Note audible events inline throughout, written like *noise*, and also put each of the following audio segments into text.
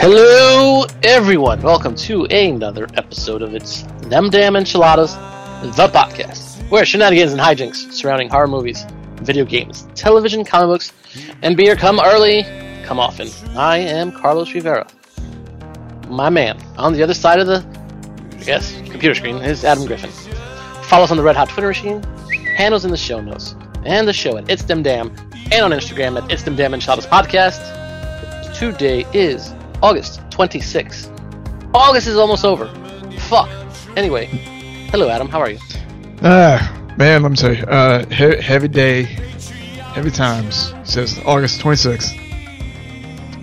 Hello, everyone. Welcome to another episode of It's Them Damn Enchiladas, the podcast, where shenanigans and hijinks surrounding horror movies, video games, television, comic books, and beer come early, come often. I am Carlos Rivera. My man on the other side of the, guess, computer screen is Adam Griffin. Follow us on the Red Hot Twitter machine, handles in the show notes, and the show at It's Them Damn, and on Instagram at It's Them Damn Enchiladas Podcast. Today is August 26th. August is almost over. Fuck. Anyway, hello Adam, how are you? Ah, man, let me tell you, uh, he- heavy day, heavy times. It says August 26th.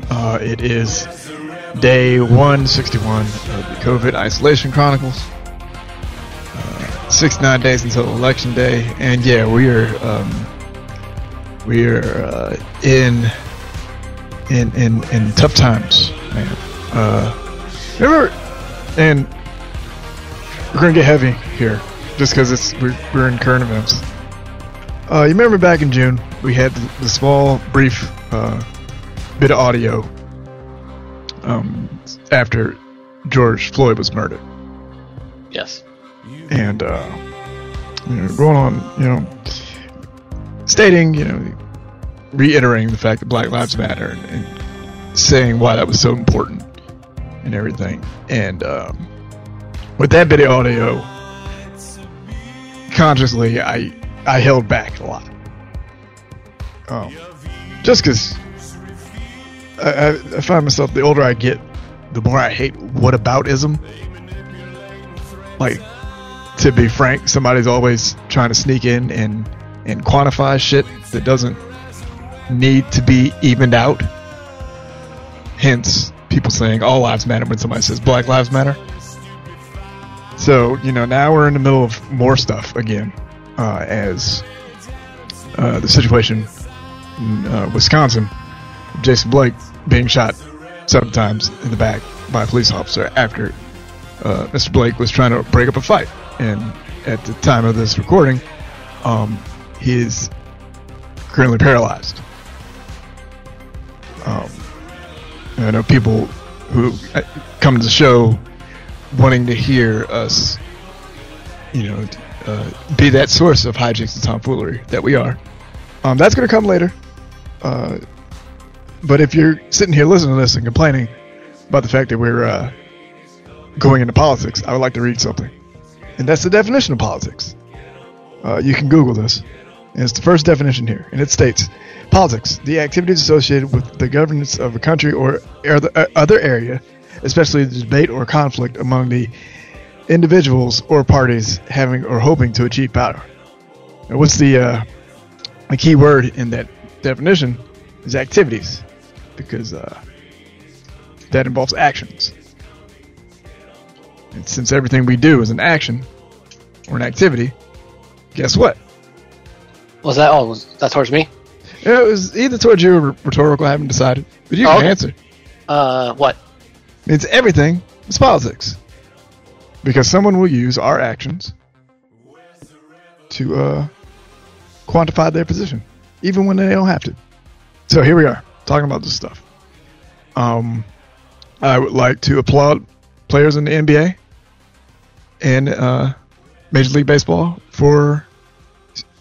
Uh, it is day 161 of the COVID Isolation Chronicles. Uh, 69 days until election day, and yeah, we are, um, we are uh, in, in, in, in tough times, man. Uh, remember, and we're gonna get heavy here, just because it's we're, we're in current events. Uh, you remember back in June, we had the, small, brief uh, bit of audio um, after George Floyd was murdered, Yes. and uh, you know, going on, you know, stating, you know, reiterating the fact that Black Lives Matter and, and saying why that was so important and everything, and um, with that bit of audio, consciously, I I held back a lot. Um, just because I, I, I find myself the older I get, the more I hate whataboutism. Like, to be frank, somebody's always trying to sneak in and and quantify shit that doesn't need to be evened out. Hence, people saying all lives matter when somebody says Black Lives Matter. So, you know, now we're in the middle of more stuff again, uh, as uh, the situation in uh, Wisconsin, Jacob Blake being shot seven times in the back by a police officer after uh, Mr. Blake was trying to break up a fight. And at the time of this recording, um, he is currently paralyzed. Um, I know people who uh, come to the show wanting to hear us, you know, uh, be that source of hijinks and tomfoolery that we are. Um, that's going to come later. Uh, but if you're sitting here listening to this and complaining about the fact that we're uh, going into politics, I would like to read something. And that's the definition of politics. Uh, you can Google this. And it's the first definition here. And it states politics, the activities associated with the governance of a country or other area, especially the debate or conflict among the individuals or parties having or hoping to achieve power. Now, what's the uh, the key word in that definition is activities, because uh, that involves actions. And since everything we do is an action or an activity, guess what? Was that oh was that towards me? Yeah, it was either towards you or rhetorical. I haven't decided, but you Oh, can okay. answer. Uh what? It's everything. It's politics, because someone will use our actions to uh, quantify their position, even when they don't have to. So here we are talking about this stuff. Um, I would like to applaud players in the NBA and uh, Major League Baseball for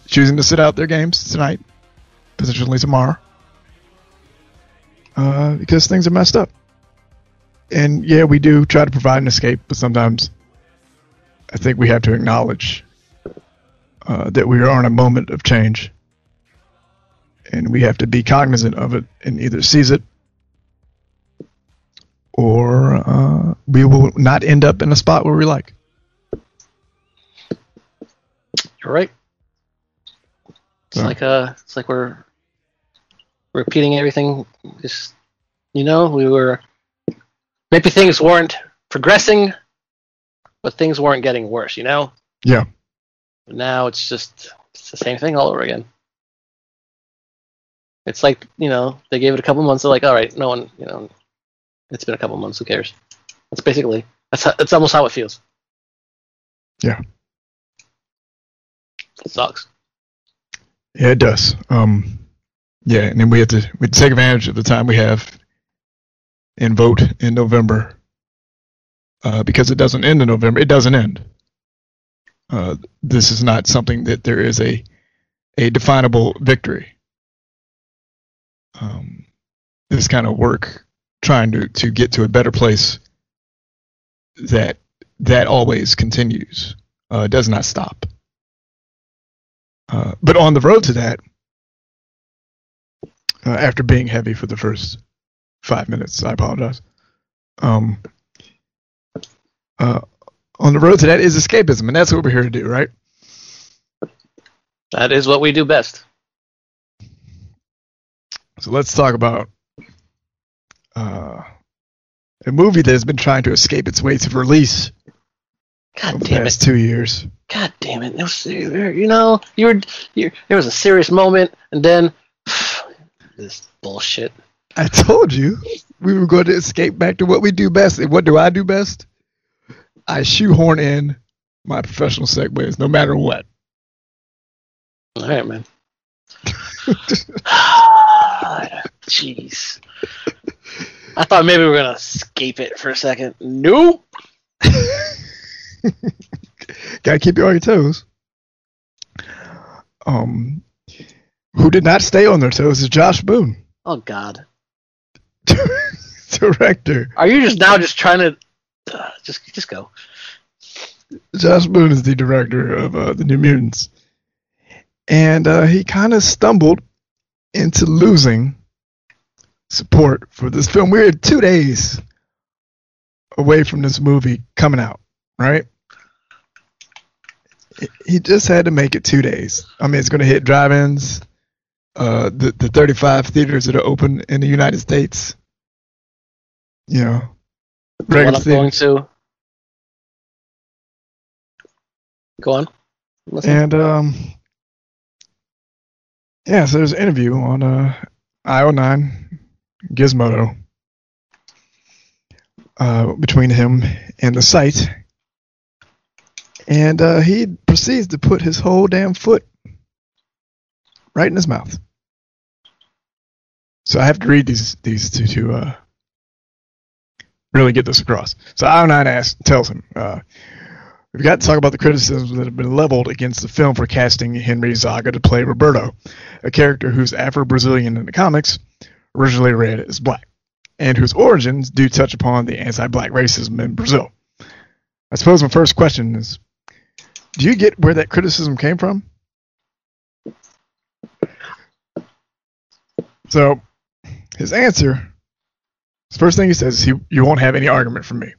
choosing to sit out their games tonight, potentially tomorrow, uh, because things are messed up. And yeah, we do try to provide an escape, but sometimes I think we have to acknowledge uh, that we are in a moment of change, and we have to be cognizant of it and either seize it or uh, we will not end up in a spot where we like. You're right. It's like uh, it's like we're repeating everything. Just you know, we were maybe things weren't progressing, but things weren't getting worse. You know. Yeah. Now it's just it's the same thing all over again. It's like you know they gave it a couple months. They're like, all right, no one, you know, it's been a couple months. Who cares? That's basically that's how, that's almost how it feels. Yeah. It sucks. Yeah, it does. Um, yeah, and then we have to we take advantage of the time we have and vote in November uh, because it doesn't end in November. It doesn't end. Uh, this is not something that there is a a definable victory. Um, this kind of work trying to, to get to a better place that that always continues. Uh, does not stop. Uh, but on the road to that, uh, after being heavy for the first five minutes, I apologize. Um, uh, on the road to that is escapism, and that's what we're here to do, right? That is what we do best. So let's talk about uh, a movie that has been trying to escape its way to release God damn it! two years. God damn it! No, you know, you were, you there was a serious moment, and then *sighs* this bullshit. I told you we were going to escape back to what we do best. And what do I do best? I shoehorn in my professional segues, no matter what. All right, man. *laughs* *sighs* Jeez. I thought maybe we were gonna escape it for a second. Nope. *laughs* *laughs* Gotta keep you on your toes. Um, who did not stay on their toes is Josh Boone, Oh God. *laughs* director. Are you just now just trying to uh, just just go? Josh Boone is the director of uh, the New Mutants, and uh, he kind of stumbled into losing support for this film. We're two days away from this movie coming out, right? He just had to make it two days. I mean, it's going to hit drive-ins, uh, the the 35 theaters that are open in the United States. You know, I'm going to. Go on. Listen. And um, yeah, so there's an interview on uh, IO9 Gizmodo uh, between him and the site, and uh, he proceeds to put his whole damn foot right in his mouth. So I have to read these these two to uh, really get this across. So IO9 asks, tells him. Uh, We've got to talk about the criticisms that have been leveled against the film for casting Henry Zaga to play Roberto, a character who's Afro-Brazilian in the comics, originally read as black, and whose origins do touch upon the anti-black racism in Brazil. I suppose my first question is, do you get where that criticism came from? So, his answer, the first thing he says is, he, "You won't have any argument from me."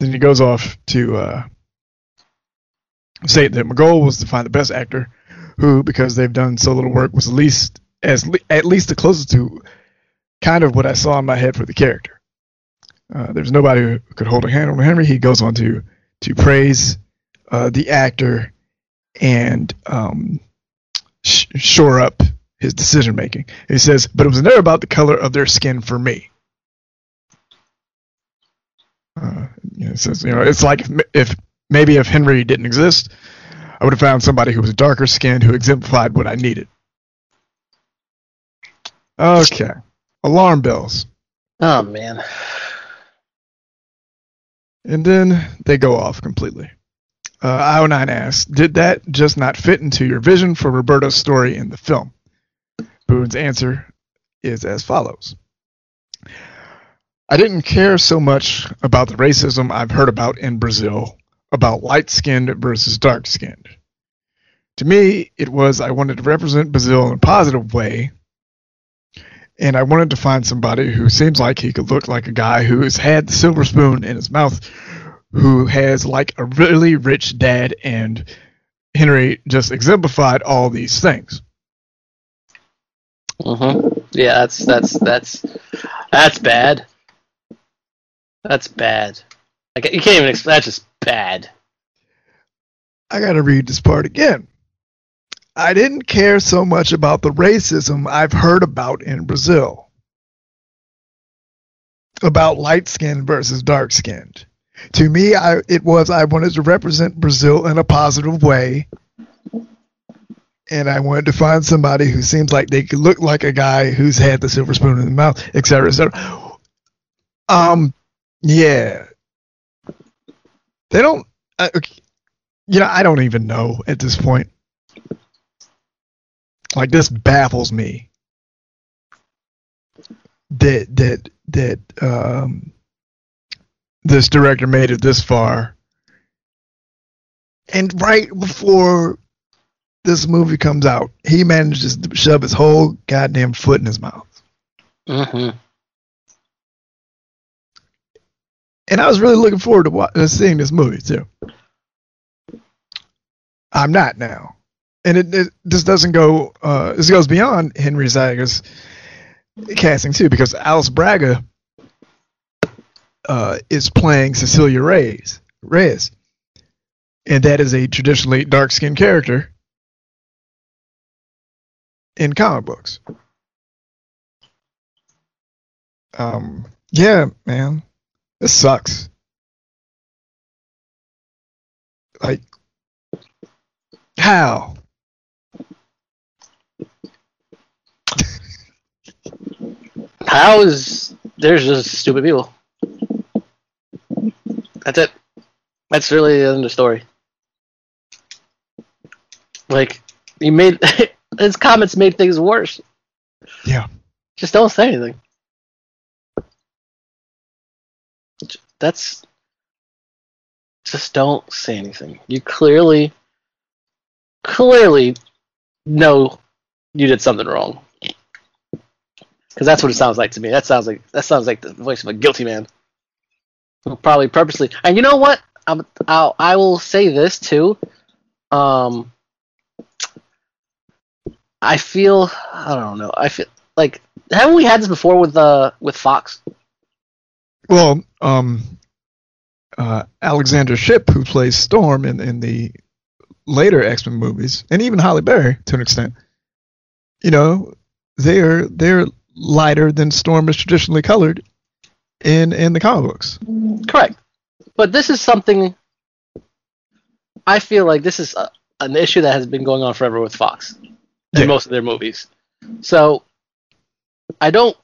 Then he goes off to uh, say that my goal was to find the best actor who, because they've done so little work, was at least as le- at least the closest to kind of what I saw in my head for the character. Uh, there's nobody who could hold a hand on Henry. He goes on to to praise uh, the actor and um, sh- shore up his decision making. He says, but it was never about the color of their skin for me. Uh, you know, it says, you know, it's like if, if maybe if Henry didn't exist, I would have found somebody who was darker skinned who exemplified what I needed. Okay, alarm bells, Oh man. and then they go off completely. Uh, IO9 asks, did that just not fit into your vision for Roberto's story in the film? Boone's answer is as follows. I didn't care so much about the racism I've heard about in Brazil about light skinned versus dark skinned. To me, it was I wanted to represent Brazil in a positive way, and I wanted to find somebody who seems like he could look like a guy who has had the silver spoon in his mouth, who has like a really rich dad and Henry just exemplified all these things. hmm Yeah, that's that's that's that's bad. That's bad. Like you can't even. Exp- that's just bad. I got to read this part again. I didn't care so much about the racism I've heard about in Brazil. About light skinned versus dark skinned. To me, I, it was I wanted to represent Brazil in a positive way. And I wanted to find somebody who seems like they could look like a guy who's had the silver spoon in the mouth, et cetera, et cetera. Um, yeah. They don't, uh, you know, I don't even know at this point. Like this baffles me. That that that um this director made it this far. And right before this movie comes out, he manages to shove his whole goddamn foot in his mouth. hmm And I was really looking forward to wa- uh, seeing this movie too. I'm not now, and it, it this doesn't go. Uh, this goes beyond Henry Zaga's casting too, because Alice Braga uh, is playing Cecilia Reyes, Reyes, and that is a traditionally dark-skinned character in comic books. Um, yeah, man, this sucks. Like, how? How is there's just stupid people. That's it. That's really the end of the story. Like he made *laughs* his comments made things worse. Yeah. Just don't say anything. That's just don't say anything. You clearly clearly know you did something wrong. Because that's what it sounds like to me. That sounds like that sounds like the voice of a guilty man. Probably purposely. And you know what? I'm, I'll, I will say this too. Um, I feel I don't know. I feel like haven't we had this before with uh with Fox? Well, um, uh, Alexandra Shipp, who plays Storm in, in the later X Men movies, and even Halle Berry to an extent, you know, they're they're lighter than Storm is traditionally colored in in the comic books. Correct. But this is something I feel like this is a, an issue that has been going on forever with Fox in Yeah. most of their movies. So I don't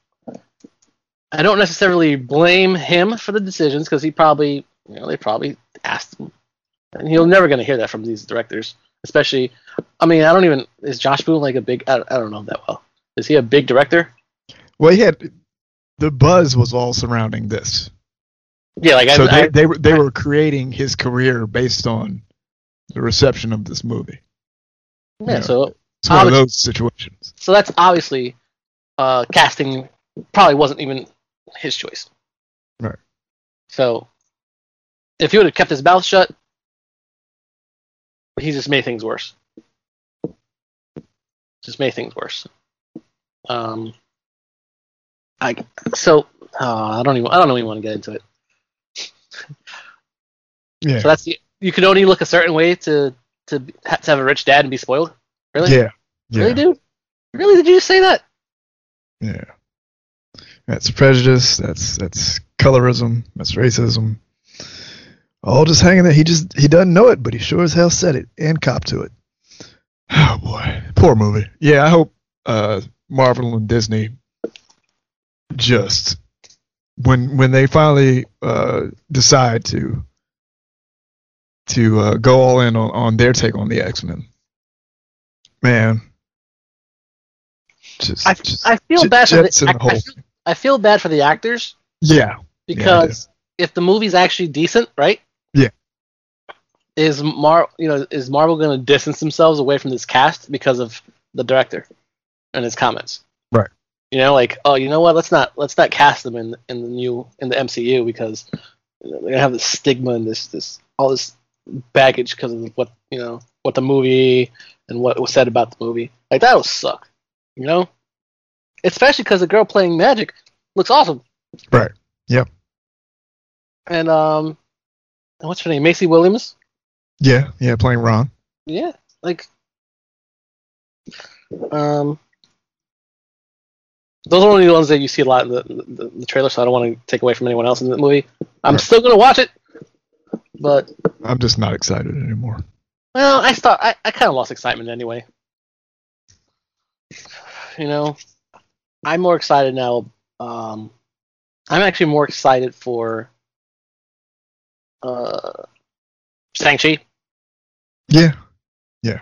I don't necessarily blame him for the decisions because he probably you know they probably asked him, and he'll never going to hear that from these directors. Especially, I mean, I don't even is Josh Boone like a big? I, I don't know that well. Is he a big director? Well, he had the buzz was all surrounding this, Yeah, like so I, they I, they were they were creating his career based on the reception of this movie. yeah. yeah. So It's one of those situations. So that's obviously uh, casting probably wasn't even his choice. Right. So if he would have kept his mouth shut, he just made things worse. Just made things worse. Um, I so uh, I don't even I don't even want to get into it. Yeah, So that's the you can only look a certain way to to to have a rich dad and be spoiled. Really? yeah, yeah. Really, dude? Really? Did you just say that? Yeah. That's prejudice, that's that's colorism, that's racism. All just hanging there. He just he doesn't know it, but he sure as hell said it and cop to it. *sighs* Oh boy. Poor movie. Yeah, I hope uh Marvel and Disney just when when they finally uh decide to to uh, go all in on, on their take on the X Men. Man. Just, I, just I feel j- bad for the, I, I, feel, I feel bad for the actors Yeah. because if the movie's actually decent, right? Yeah. Is Mar you know is Marvel going to distance themselves away from this cast because of the director and his comments? You know, like oh, you know what? Let's not let's not cast them in in the new in the MCU because you know, they're gonna have this stigma and this this all this baggage because of what you know what the movie and what was said about the movie. Like that would suck, you know. Especially because the girl playing Magik looks awesome. Right. Yep. And um, and what's her name? Maisie Williams. Yeah. Yeah. Playing Ron. Yeah, like um, those are only the ones that you see a lot in the, the, the trailer. So I don't want to take away from anyone else in the movie. I'm Right. still gonna watch it, but I'm just not excited anymore. well, I thought I, I kind of lost excitement anyway. You know, I'm more excited now. Um, I'm actually more excited for uh, Shang-Chi. Yeah. Yeah.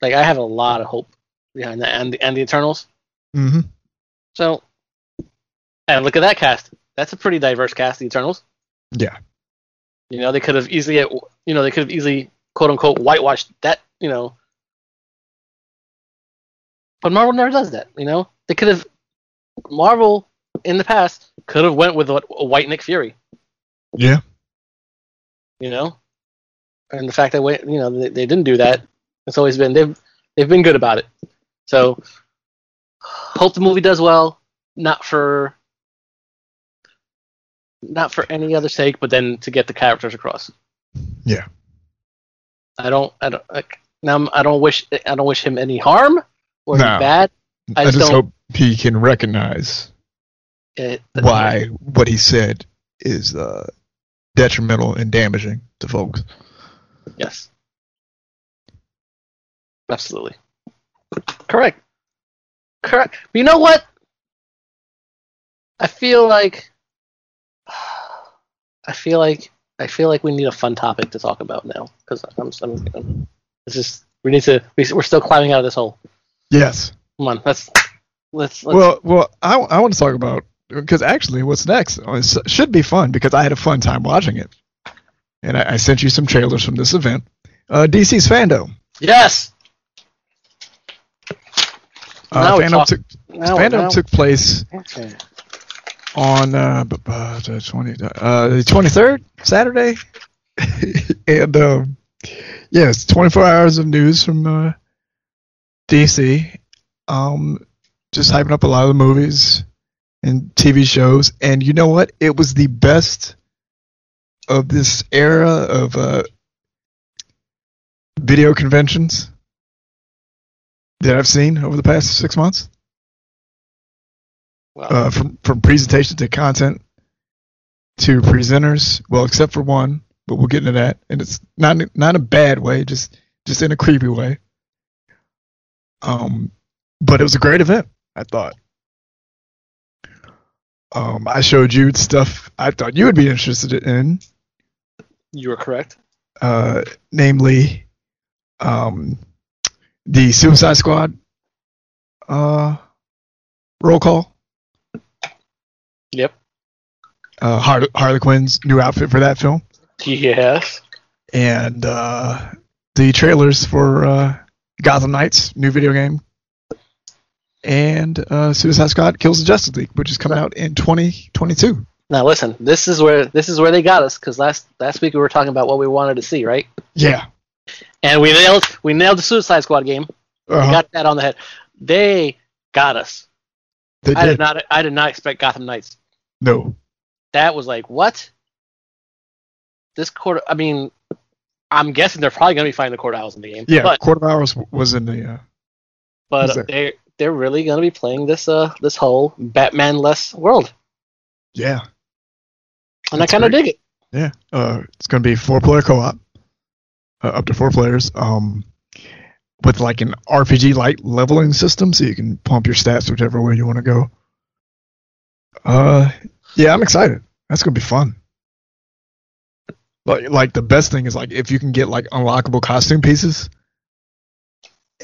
Like I have a lot of hope behind that, and the, and the Eternals. Mm-hmm. So, and look at that cast. That's a pretty diverse cast, the Eternals. Yeah. You know, they could have easily, you know, they could have easily, quote unquote, whitewashed that, you know. But Marvel never does that, you know. They could have, Marvel in the past could have went with a, a white Nick Fury, Yeah. you know. And the fact that, you know, they, they didn't do that. It's always been they've they've been good about it. So, hope the movie does well. Not for not for any other sake, but then to get the characters across. Yeah. I don't. I don't. Like, now I'm- don't wish. I don't wish him any harm or any bad. I I, just just hope he can recognize It, why what he said is uh, detrimental and damaging to folks. Yes. Absolutely. Correct. Correct. You know what? I feel like I feel like I feel like we need a fun topic to talk about now because I'm, I'm, I'm it's just we need to we, we're still climbing out of this hole. Yes. Come on, let's let's, let's Well, well, I, I want to talk about because actually, what's next is, should be fun because I had a fun time watching it, and I, I sent you some trailers from this event. Uh, DC's Fandom. yes. Uh, Fandom took Now, Fandom now- took place okay. on uh, b- b- the twenty uh, the twenty third Saturday, *laughs* and um, yes, twenty four hours of news from uh, DC. Um, just hyping up a lot of the movies and TV shows, and you know what? It was the best of this era of uh, video conventions that I've seen over the past six months Well, uh, from from presentation to content to presenters. Well, except for one, but we'll get into that. And it's not not a bad way, just just in a creepy way. Um, but it was a great event. I thought. Um, I showed you stuff I thought you would be interested in, you were correct. uh, namely, um, the Suicide Squad. Uh, roll call. Yep. uh, Har- Harley Quinn's new outfit for that film, Yes. and uh, the trailers for uh, Gotham Knights new video game, and uh, Suicide Squad Kills the Justice League, which is coming out in 2022. Now listen, this is where this is where they got us because last last week we were talking about what we wanted to see, right? Yeah, And we nailed we nailed the Suicide Squad game. We uh got that on the head. They got us. they I did did. not I did not expect Gotham Knights. No, That was like what? This quarter. I mean, I'm guessing they're probably going to be finding the court owls in the game. yeah, but of Hours was in the. Uh, but they they're really going to be playing this uh this whole Batman less world, yeah, and That's I kind of dig it. yeah. Uh, it's going to be four player co op, uh, up to four players. Um, with like an RPG light leveling system, so you can pump your stats whichever way you want to go. Uh, yeah, I'm excited. That's gonna be fun. Like, like the best thing is like if you can get like unlockable costume pieces,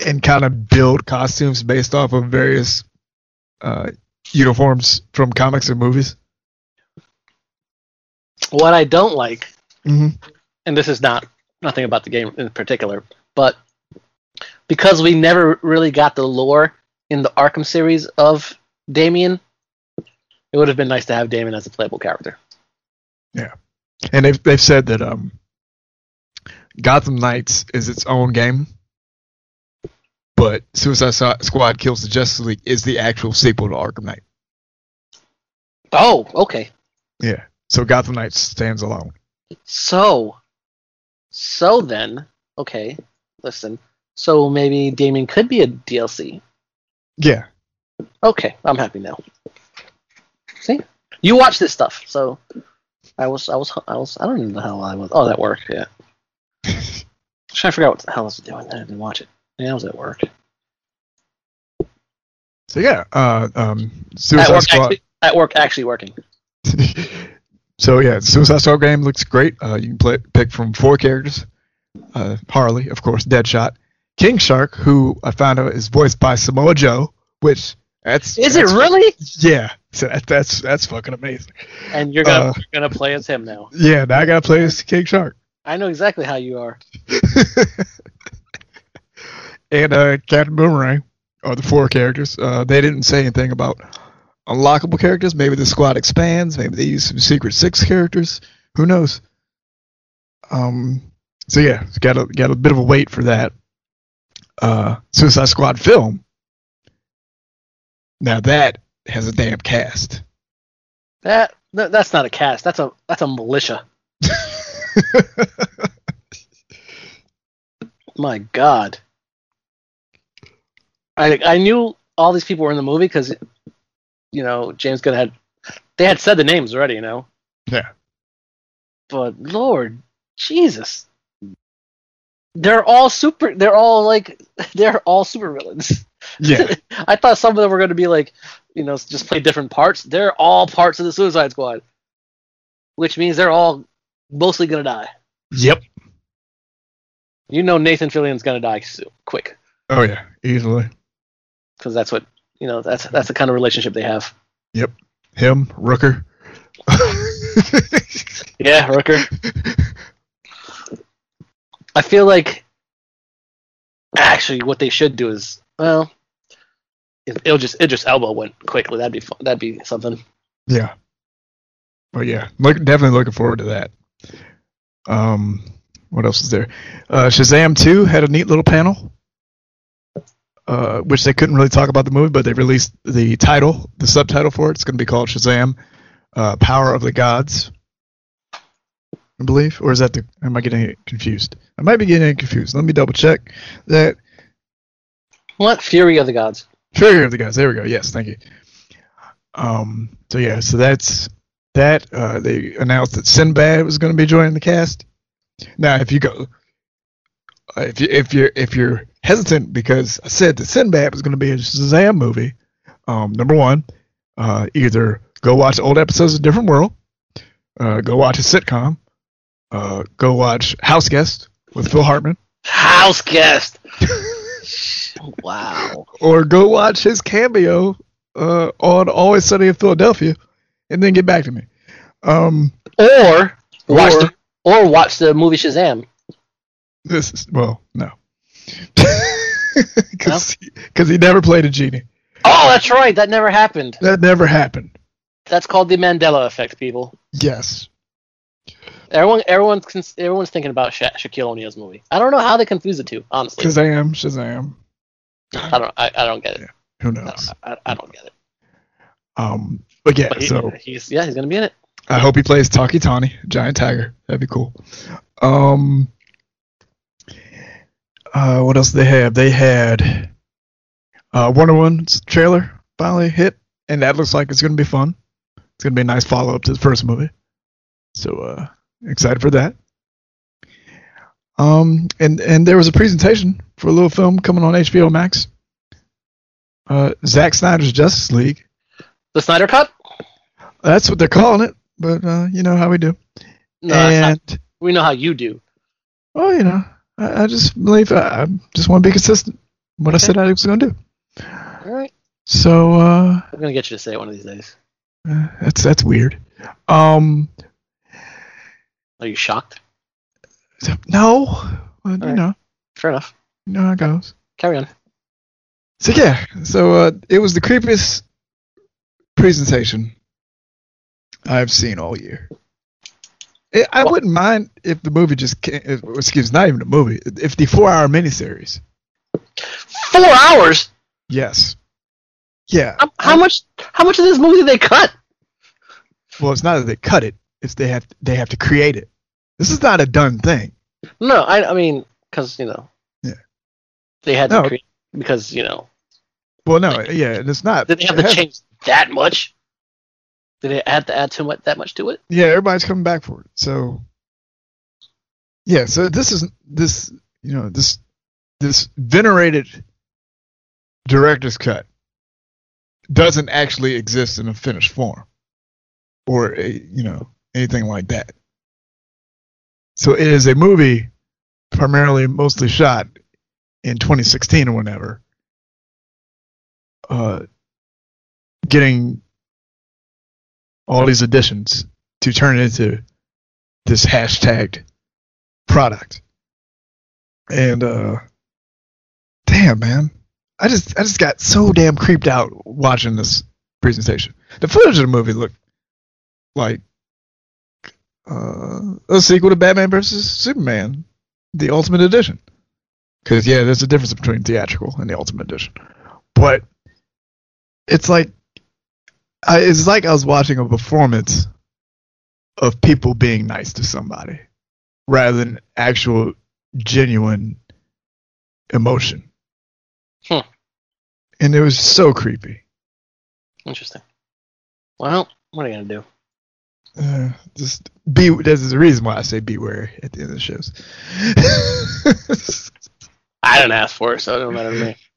and kind of build costumes based off of various uh, uniforms from comics and movies. What I don't like Mm-hmm. and this is not nothing about the game in particular, but because we never really got the lore in the Arkham series of Damian, it would have been nice to have Damian as a playable character. Yeah, and they've they've said that um, Gotham Knights is its own game, but Suicide Squad Kills the Justice League is the actual sequel to Arkham Knight. Oh, okay. Yeah. So Gotham Knights stands alone. So, so then, okay, listen. So maybe Damian could be a DLC. Yeah. Okay, I'm happy now. See, you watch this stuff, so I was, I was, I was, I don't even know the hell I was. Oh, that worked. Yeah. *laughs* to figure what the hell I was doing. I didn't watch it. Yeah, I was at work. So yeah, uh, um, At Suicide work, Squad. actually, at work, actually working. *laughs* so yeah, Suicide Squad game looks great. Uh, you can play, pick from four characters. Uh, Harley, of course, Deadshot, King Shark, who I found out is voiced by Samoa Joe, which that's Is it really? Yeah, so that, that's that's fucking amazing. And you're gonna Uh, you're gonna play as him now. Yeah, now I gotta play as King Shark. I know exactly how you are. *laughs* and uh, Captain Boomerang are the four characters. Uh, they didn't say anything about unlockable characters. Maybe the squad expands. Maybe they use some Secret Six characters. Who knows? Um. So yeah, it's got a got a bit of a wait for that. Uh, Suicide Squad film. Now that has a damn cast. That, that that's not a cast. That's a that's a militia. *laughs* My God. I I knew all these people were in the movie because, you know, James Gunn had they had said the names already, you know. Yeah. But Lord Jesus, they're all super. They're all like *laughs* they're all super villains. yeah, *laughs* I thought some of them were going to be like, you know, just play different parts. They're all parts of the Suicide Squad, which means they're all mostly going to die. yep. You know, Nathan Fillion's going to die soon, quick, Oh yeah, easily. because that's what you know. That's that's the kind of relationship they have. Yep, him, Rooker. *laughs* Yeah, Rooker. I feel like actually what they should do is well, it- it'll just it just elbow went quickly. That'd be fun. That'd be something. Yeah. But yeah, look, definitely looking forward to that. Um, what else is there? Uh, Shazam 2 had a neat little panel, uh, which they couldn't really talk about the movie, but they released the title, the subtitle for it. It's going to be called Shazam uh, Power of the Gods, I believe. Or is that the. Am I getting it confused? I might be getting confused. Let me double check that. What Fury of the Gods? Fury of the Gods. There we go. Yes, thank you. Um. So yeah. So that's that. Uh, they announced that Sinbad was going to be joining the cast. Now, if you go, if you if you're if you're hesitant because I said that Sinbad was going to be a Shazam movie, um, number one, uh, either go watch old episodes of Different World, uh, go watch a sitcom, uh, go watch House Guest with Phil Hartman, House guest. *laughs* wow. or go watch his cameo uh, on Always Sunny in Philadelphia, and then get back to me. Um, Or watch Or- the or watch the movie Shazam. This is well, no, *laughs* because he never played a genie. Oh, that's right. That never happened. That never happened. That's called the Mandela effect, people. Yes, Everyone, everyone's, everyone's thinking about Sha- Shaquille O'Neal's movie. I don't know how they confuse the two. Honestly, Shazam, Shazam. I don't. I, I don't get it. Who I knows? don't, I, I don't get it. Um, but yeah, But he, so he's yeah, he's gonna be in it. I hope he plays Tawky Tawny, giant tiger. That'd be cool. Um, uh, what else did they have? They had uh, Wonder Woman's trailer finally hit, and that looks like it's going to be fun. It's going to be a nice follow up to the first movie. So uh, excited for that. Um, and and there was a presentation for a little film coming on HBO Max. Uh, Zack Snyder's Justice League. The Snyder Cut. That's what they're calling it, but uh, you know how we do. No, and we know how you do. well, you know, I, I just believe I, I just want to be consistent. What I said I was going to do. All right, So uh, I'm gonna get you to say it one of these days. uh, that's that's weird. Um, Are you shocked? no, well, you right. know, Fair enough. you know how it goes. Carry on. So yeah, so uh, it was the creepiest presentation I've seen all year. I I Well- wouldn't mind if the movie just came, excuse not even the movie if the four hour miniseries. Four hours. Yes. Yeah. How, how um, much? How much of this movie did they cut? Well, it's not that they cut it; it's they have they have to create it. This is not a done thing. No, I, I mean, because you know, Yeah. they had No. to create because you know, Well, no, yeah, and it's not. did they have it to has- change that much? Did it add to add too much that much to it? Yeah, everybody's coming back for it. So, yeah, so this is this you know this this venerated director's cut doesn't actually exist in a finished form or a, you know anything like that. So it is a movie primarily mostly shot in 2016 or whenever. Uh, getting all these additions to turn it into this hashtagged product. And uh damn man. I just I just got so damn creeped out watching this presentation. The footage of the movie looked like uh, a sequel to Batman versus Superman, the Ultimate Edition. Because yeah, there's a difference between theatrical and the Ultimate Edition. But it's like I, it's like I was watching a performance of people being nice to somebody rather than actual genuine emotion. Hmm. And it was so creepy. Interesting. Well, what are you gonna do? Uh, just be. There's a reason why I say beware at the end of the shows. *laughs* I didn't ask for it, so it don't matter to me. *laughs*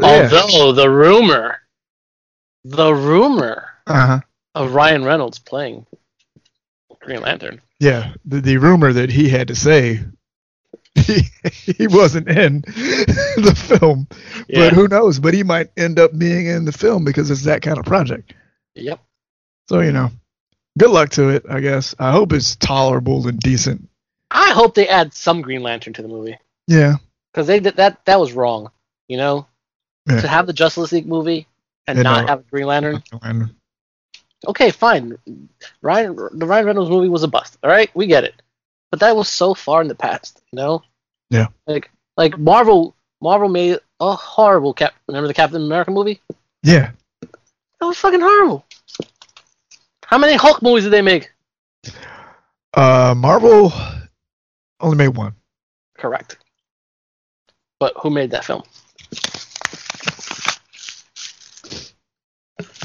yeah. Although the rumor, the rumor Uh-huh. of Ryan Reynolds playing Green Lantern. Yeah. The, the rumor that he had to say he, *laughs* he wasn't in *laughs* the film, Yeah. but who knows? But he might end up being in the film because it's that kind of project. Yep. So you know, good luck to it. I guess. I hope it's tolerable and decent. I hope they add some Green Lantern to the movie Yeah. because they did that. That was wrong. You know, Yeah. to have the Justice League movie and Yeah, not no. have a Green Lantern. And Okay, fine. Ryan, the Ryan Reynolds movie was a bust. All right, we get it. But that was so far in the past. You know. Yeah. Like, like Marvel. Marvel made a horrible Cap. Remember the Captain America movie? yeah. That was fucking horrible. How many Hulk movies did they make? Uh, Marvel only made one. Correct. But who made that film?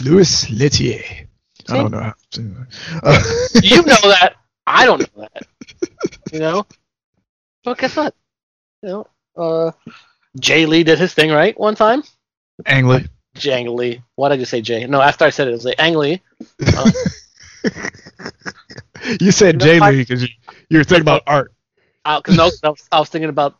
Louis Leterrier. I don't know. How to. Uh, *laughs* You know that. I don't know that. *laughs* You know? Well, guess what? You know, uh, Jay Lee did his thing, right? One time? Ang Lee. Jang Lee. Why did I just say Jay? No, after I said it, it was like Ang Lee. Uh, *laughs* You said Jae Lee because you, you were thinking about art. uh, 'cause no, I was, I was thinking about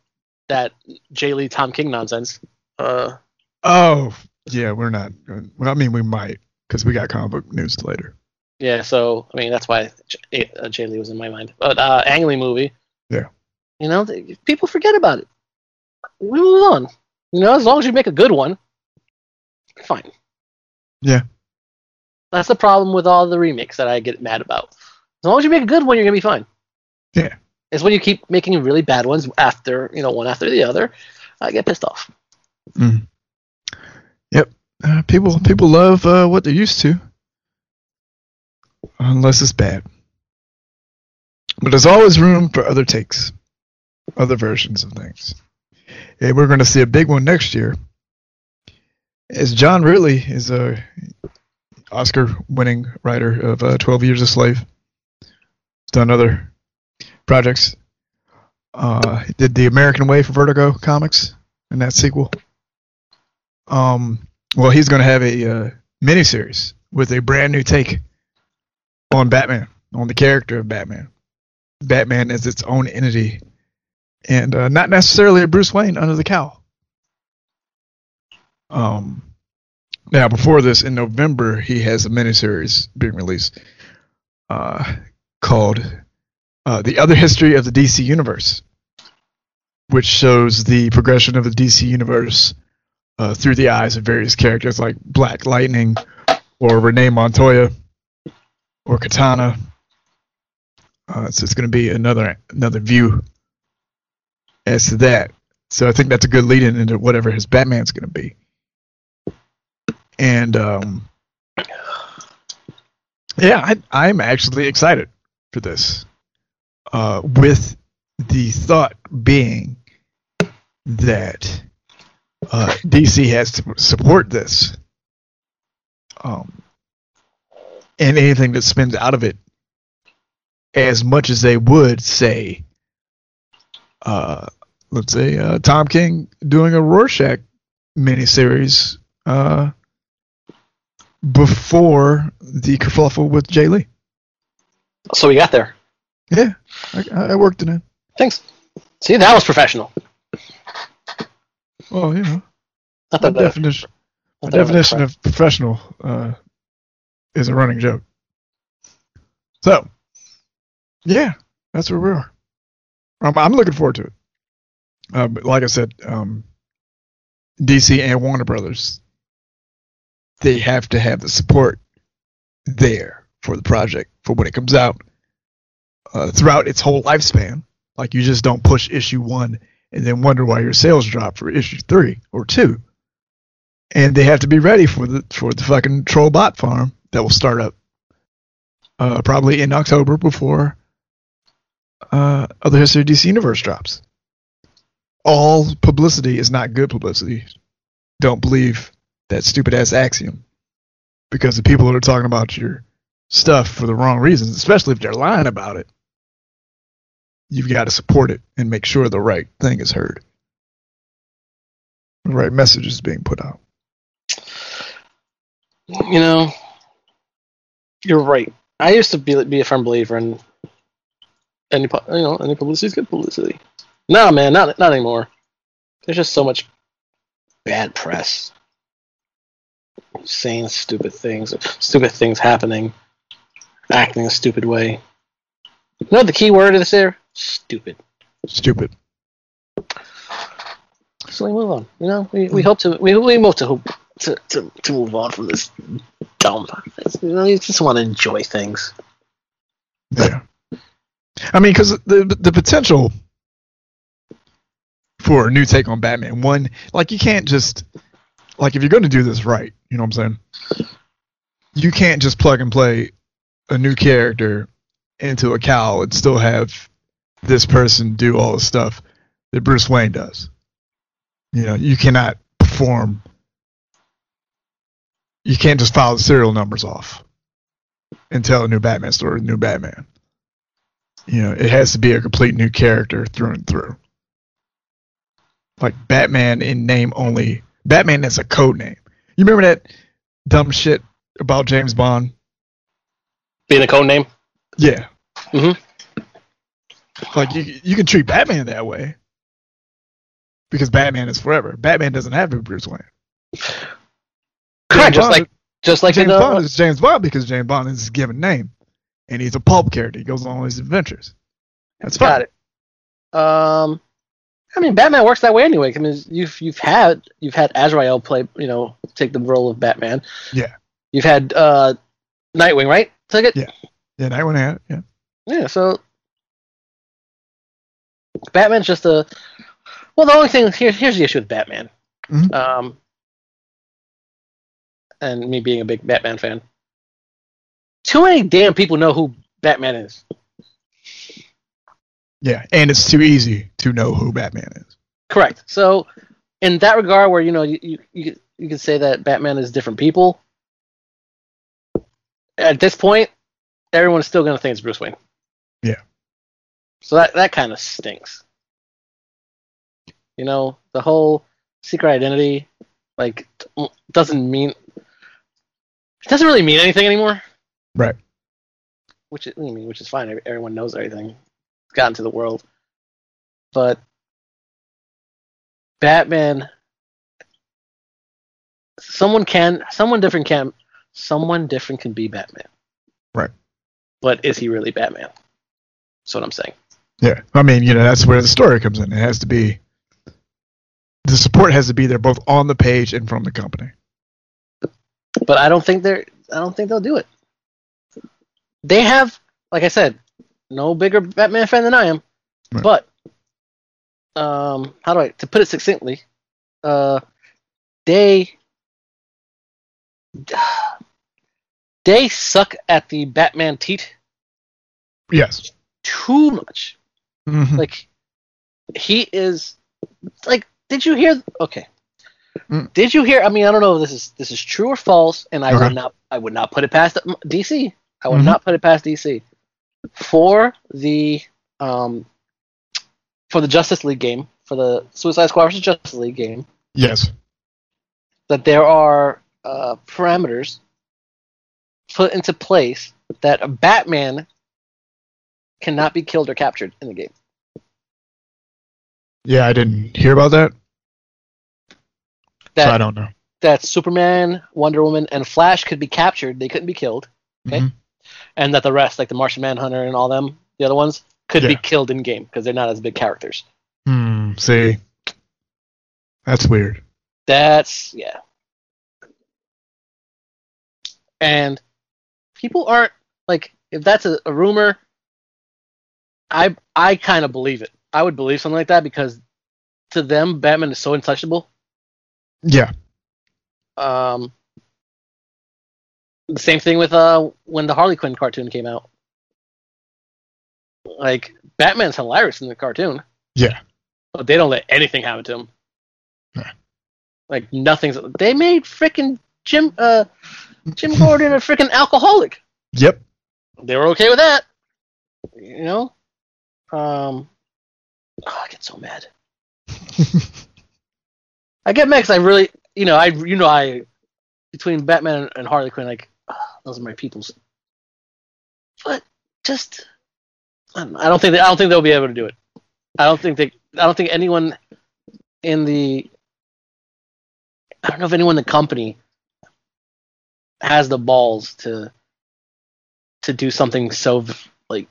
that Jae Lee Tom King nonsense. Uh, Oh, yeah, we're not. Well, I mean, we might because we got comic book news later. yeah, so, I mean, that's why J- uh, Jae Lee was in my mind. But uh, Ang Lee movie. Yeah. You know, people forget about it. We move on. You know, as long as you make a good one, fine. Yeah. That's the problem with all the remakes that I get mad about. As long as you make a good one, you're gonna be fine. Yeah. It's when you keep making really bad ones after, you know, one after the other, I get pissed off. Uh, people people love uh, what they're used to, unless it's bad. But there's always room for other takes, other versions of things. And we're going to see a big one next year. As John Ridley is a Oscar-winning writer of uh, Twelve Years a Slave. Done other projects. Uh, did the American Way for Vertigo comics in that sequel. Um, well, he's going to have a uh, miniseries with a brand new take on Batman, on the character of Batman. Batman as its own entity, and uh, not necessarily a Bruce Wayne under the cowl. Um, now, before this, in November, he has a miniseries being released uh, called uh, "The Other History of the DC Universe," which shows the progression of the DC Universe uh, through the eyes of various characters like Black Lightning or Renee Montoya or Katana Uh, so it's going to be another another view as to that. So I think that's a good lead in into whatever his Batman's going to be. And um, yeah, I, I'm actually excited for this. Uh, with the thought being that uh, *laughs* DC has to support this, um, and anything that spins out of it, as much as they would say, uh, let's say uh, Tom King doing a Rorschach miniseries uh, before the kerfuffle with Jae Lee. So we got there. Yeah, I, I worked it in. Thanks. See, that was professional. Well, you know, Not my that, that, definition, my definition of professional uh, is a running joke. So, yeah, that's where we are. Um, I'm looking forward to it. Uh, but like I said, um, DC and Warner Brothers, they have to have the support there for the project for when it comes out uh, throughout its whole lifespan. Like you just don't push issue one and then wonder why your sales drop for issue three or two. And they have to be ready for the for the fucking troll bot farm that will start up uh, probably in October before uh, Other History of DC Universe drops. All publicity is not good publicity. Don't believe that stupid ass axiom. Because the people that are talking about your stuff for the wrong reasons, especially if they're lying about it, you've got to support it and make sure the right thing is heard. The right message is being put out. You know, you're right. I used to be be a firm believer in any you know any publicity is good publicity. No, man, not not anymore. There's just so much bad press, saying stupid things, stupid things happening, acting a stupid way. You know the key word is there? Stupid. Stupid. So we move on. You know, we, we hope to we we move to to to, to move on from this dumb. You know, you just want to enjoy things. Yeah. I mean, because the the potential for a new take on Batman, one like you can't just like if you're going to do this right, you know what I'm saying? You can't just plug and play a new character into a cowl and still have this person do all the stuff that Bruce Wayne does. You know, you cannot perform. You can't just file the serial numbers off and tell a new Batman story, a new Batman. You know, it has to be a complete new character through and through. Like Batman in name only. Batman is a code name. You remember that dumb shit about James Bond? Being a code name. Yeah. Mhm. Like you, you can treat Batman that way because Batman is forever. Batman doesn't have to be Bruce Wayne. Correct. Just like just like James Bond is James Bond because James Bond is his given name, and he's a pulp character. He goes on all his adventures. That's fine. got it. Um, I mean, Batman works that way anyway. I mean, you've you've had you've had Azrael play, you know, take the role of Batman. Yeah. You've had uh, Nightwing, right? Take it. Yeah. Yeah, Nightwing had yeah. Yeah, so Batman's just a well. The only thing here, here's the issue with Batman, Mhm. um, and me being a big Batman fan. Too many damn people know who Batman is. Yeah, and it's too easy to know who Batman is. Correct. So, in that regard, where you know you you you, could say that Batman is different people. At this point, everyone's still going to think it's Bruce Wayne. So that that kind of stinks. You know, the whole secret identity, like, doesn't mean it doesn't really mean anything anymore. Right. Which I mean, which is fine. Everyone knows everything. It's gotten to the world, but Batman. Someone can, someone different can, someone different can be Batman. Right. But is he really Batman? That's what I'm saying. Yeah, I mean, you know, that's where the story comes in. It has to be the support has to be there both on the page and from the company. But I don't think they're. I don't think they'll do it. They have, like I said, no bigger Batman fan than I am. Right. But um, how do I to put it succinctly? Uh, they *sighs* they suck at the Batman teat Yes. too much. Mhm. Like he is like did you hear okay. Mm. Did you hear I mean I don't know if this is this is true or false and I Okay. would not I would not put it past DC. I would Mhm. not put it past DC. For the um for the Justice League game, for the Suicide Squad versus Justice League game, yes. that there are uh, parameters put into place that a Batman cannot be killed or captured in the game. Yeah, I didn't hear about that. That so I don't know. that Superman, Wonder Woman, and Flash could be captured; they couldn't be killed, Okay. Mhm. and that the rest, like the Martian Manhunter and all them, the other ones, could be killed in game because they're not as big characters. Hmm. See, that's weird. That's yeah. And people aren't like if that's a, a rumor, I I kind of believe it. I would believe something like that because to them Batman is so untouchable. Yeah. Um the same thing with uh when the Harley Quinn cartoon came out. Like Batman's hilarious in the cartoon. Yeah. but they don't let anything happen to him. Yeah. Like nothing's. They made freaking Jim uh Jim *laughs* Gordon a freaking alcoholic. Yep. They were okay with that. You know. Um. oh, I get so mad. *laughs* I get mad because I really, you know, I you know I between Batman and Harley Quinn, like ah, those are my peoples. But just, I don't, I don't think they, I don't think they'll be able to do it. I don't think they. I don't think anyone in the. I don't know if anyone in the company has the balls to to do something so like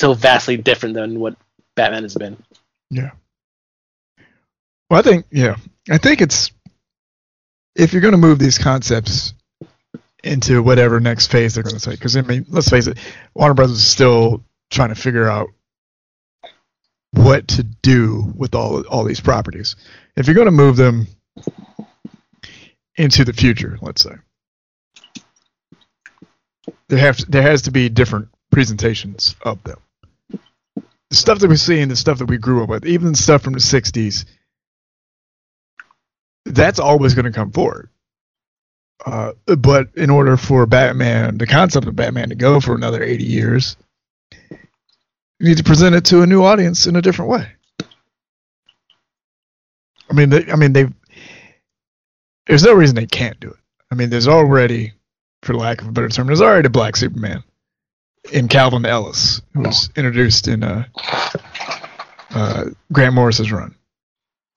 so vastly different than what Batman has been. Yeah. Well, I think yeah, I think it's if you're going to move these concepts into whatever next phase they're going to take, because I mean, let's face it, Warner Brothers is still trying to figure out what to do with all all these properties. If you're going to move them into the future, let's say, there have to, there has to be different presentations of them the stuff that we see and the stuff that we grew up with, even the stuff from the '60s, that's always going to come forward. Uh, but in order for Batman, the concept of Batman to go for another 80 years, you need to present it to a new audience in a different way. I mean, they, I mean, they. There's no reason they can't do it. I mean, there's already, for lack of a better term, there's already a Black Superman in Calvin Ellis, who was introduced in uh, uh, Grant Morrison's run.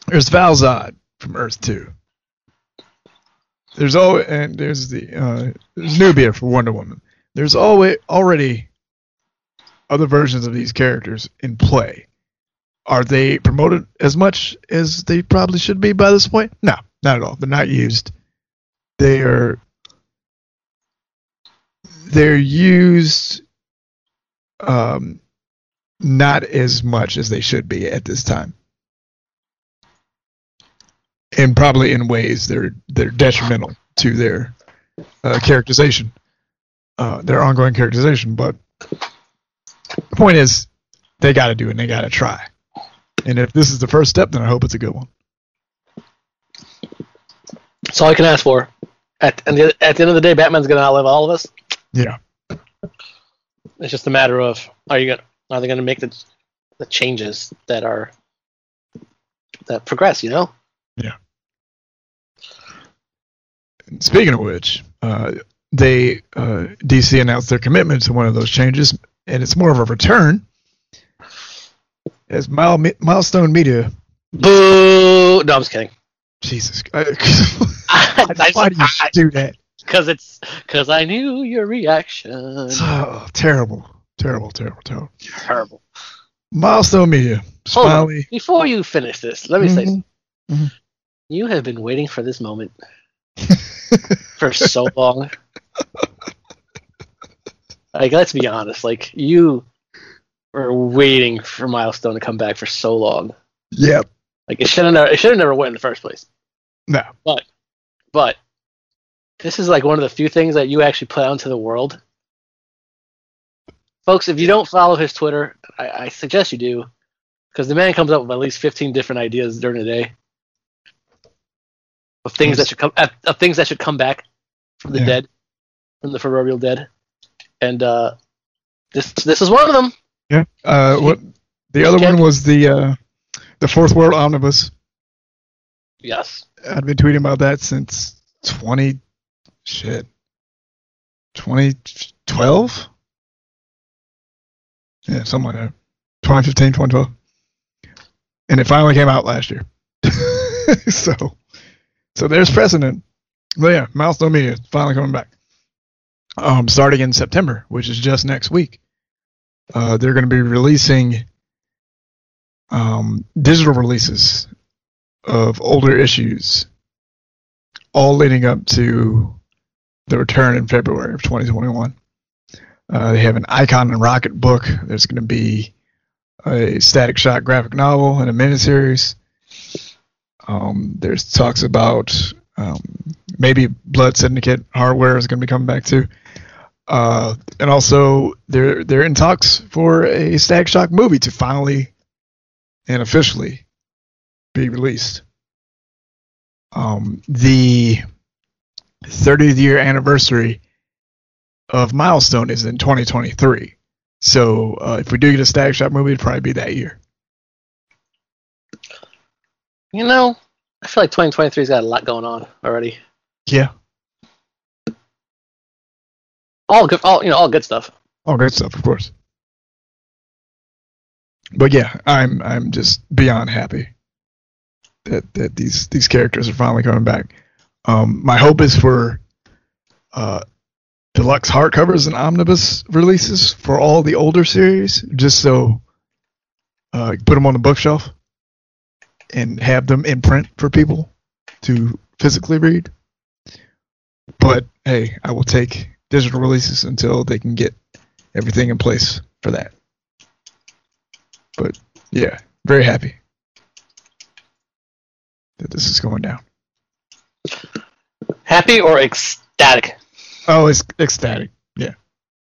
There's Val Zod from Earth Two. There's always and there's the uh, there's Nubia for Wonder Woman. There's always already other versions of these characters in play. Are they promoted as much as they probably should be by this point? No, not at all. They're not used. They are they're used um, not as much as they should be at this time, and probably in ways that are that are detrimental to their uh, characterization, uh, their ongoing characterization. But the point is, they got to do it. and They got to try. And if this is the first step, then I hope it's a good one. That's all I can ask for. At, and the, at the end of the day, Batman's going to outlive all of us. Yeah. It's just a matter of are you gonna, are they going to make the the changes that are that progress? You know. Yeah. Speaking of which, uh, they uh, DC announced their commitment to one of those changes, and it's more of a return. As Mile, Milestone Media, Boo! No, I'm just kidding. Jesus, I, *laughs* why do you do that? Because it's because I knew your reaction. *sighs* Oh, terrible, terrible, terrible, terrible. Terrible. Milestone Media, Hold on. Smiley. Before you finish this, let me say Mhm. something. Mhm. You have been waiting for this moment *laughs* for so long. Like, let's be honest. Like, you, were waiting for Milestone to come back for so long. Yep. Like it should have never, it should have never went in the first place. No. But but this is like one of the few things that you actually put out into the world. Folks, if you don't follow his Twitter, I, I suggest you do, because the man comes up with at least fifteen different ideas during the day of things that should come of of things that should come back from the Yeah. dead, from the proverbial dead, and uh, this this is one of them. Yeah. Uh, what the other one was the uh, the Fourth World Omnibus. Yes, I've been tweeting about that since 20 shit. 2012 yeah something like that. 2015 2012 and it finally came out last year. *laughs* So so there's precedent. But yeah milestone media finally coming back. Um starting in september which is just next week. Uh they're going to be releasing um digital releases of older issues, all leading up to the return in February of 2021. Uh, they have an Icon and Rocket book. There's going to be a Static Shock graphic novel and a miniseries. Um, there's talks about um, maybe Blood Syndicate hardware is going to be coming back too. Uh, and also, they're they're in talks for a Static Shock movie to finally and officially be released. Um, the 30th year anniversary of Milestone is in 2023. So uh, if we do get a Static Shock movie, it'd probably be that year. you know, I feel like 2023's got a lot going on already. Yeah, All good, all you know, all good stuff. all good stuff, of course. But yeah, I'm I'm just beyond happy that that these these characters are finally coming back. Um, my hope is for uh, deluxe hardcovers and omnibus releases for all the older series, just so uh, put them on the bookshelf and have them in print for people to physically read. But hey, I will take digital releases until they can get everything in place for that. But yeah, very happy that this is going down. Happy or ecstatic? Oh, it's ecstatic. Yeah.